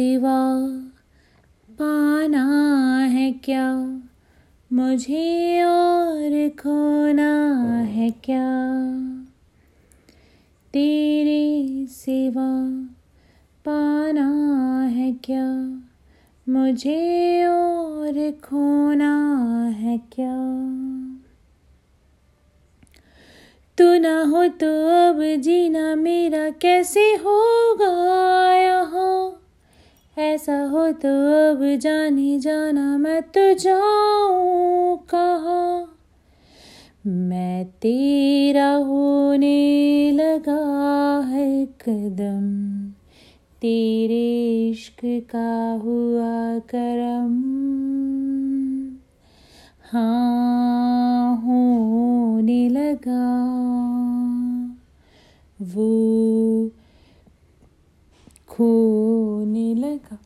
सिवा पाना है क्या? मुझे और खोना है क्या? तेरे सिवा पाना है क्या? मुझे और खोना है क्या? तू ना हो तो अब जीना मेरा कैसे होगा? ऐसा हो तो अब जाने जाना मैं तो जाऊँ कहाँ? मैं तेरा होने लगा है कदम तेरे इश्क का हुआ करम। हाँ होने लगा। वो खोने लगा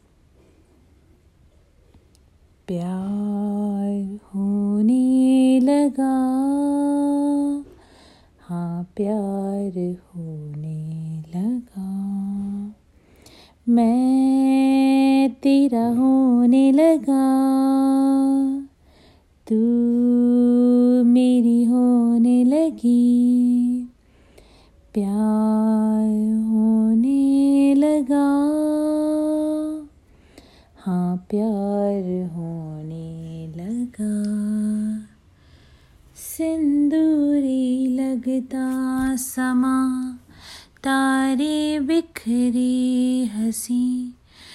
प्यार होने लगा। हाँ प्यार होने लगा। मैं तेरा होने लगा। तू मेरी होने लगी। प्यार होने लगा। प्यार होने लगा। सिंदूरी लगता समा तारे बिखरे हसी।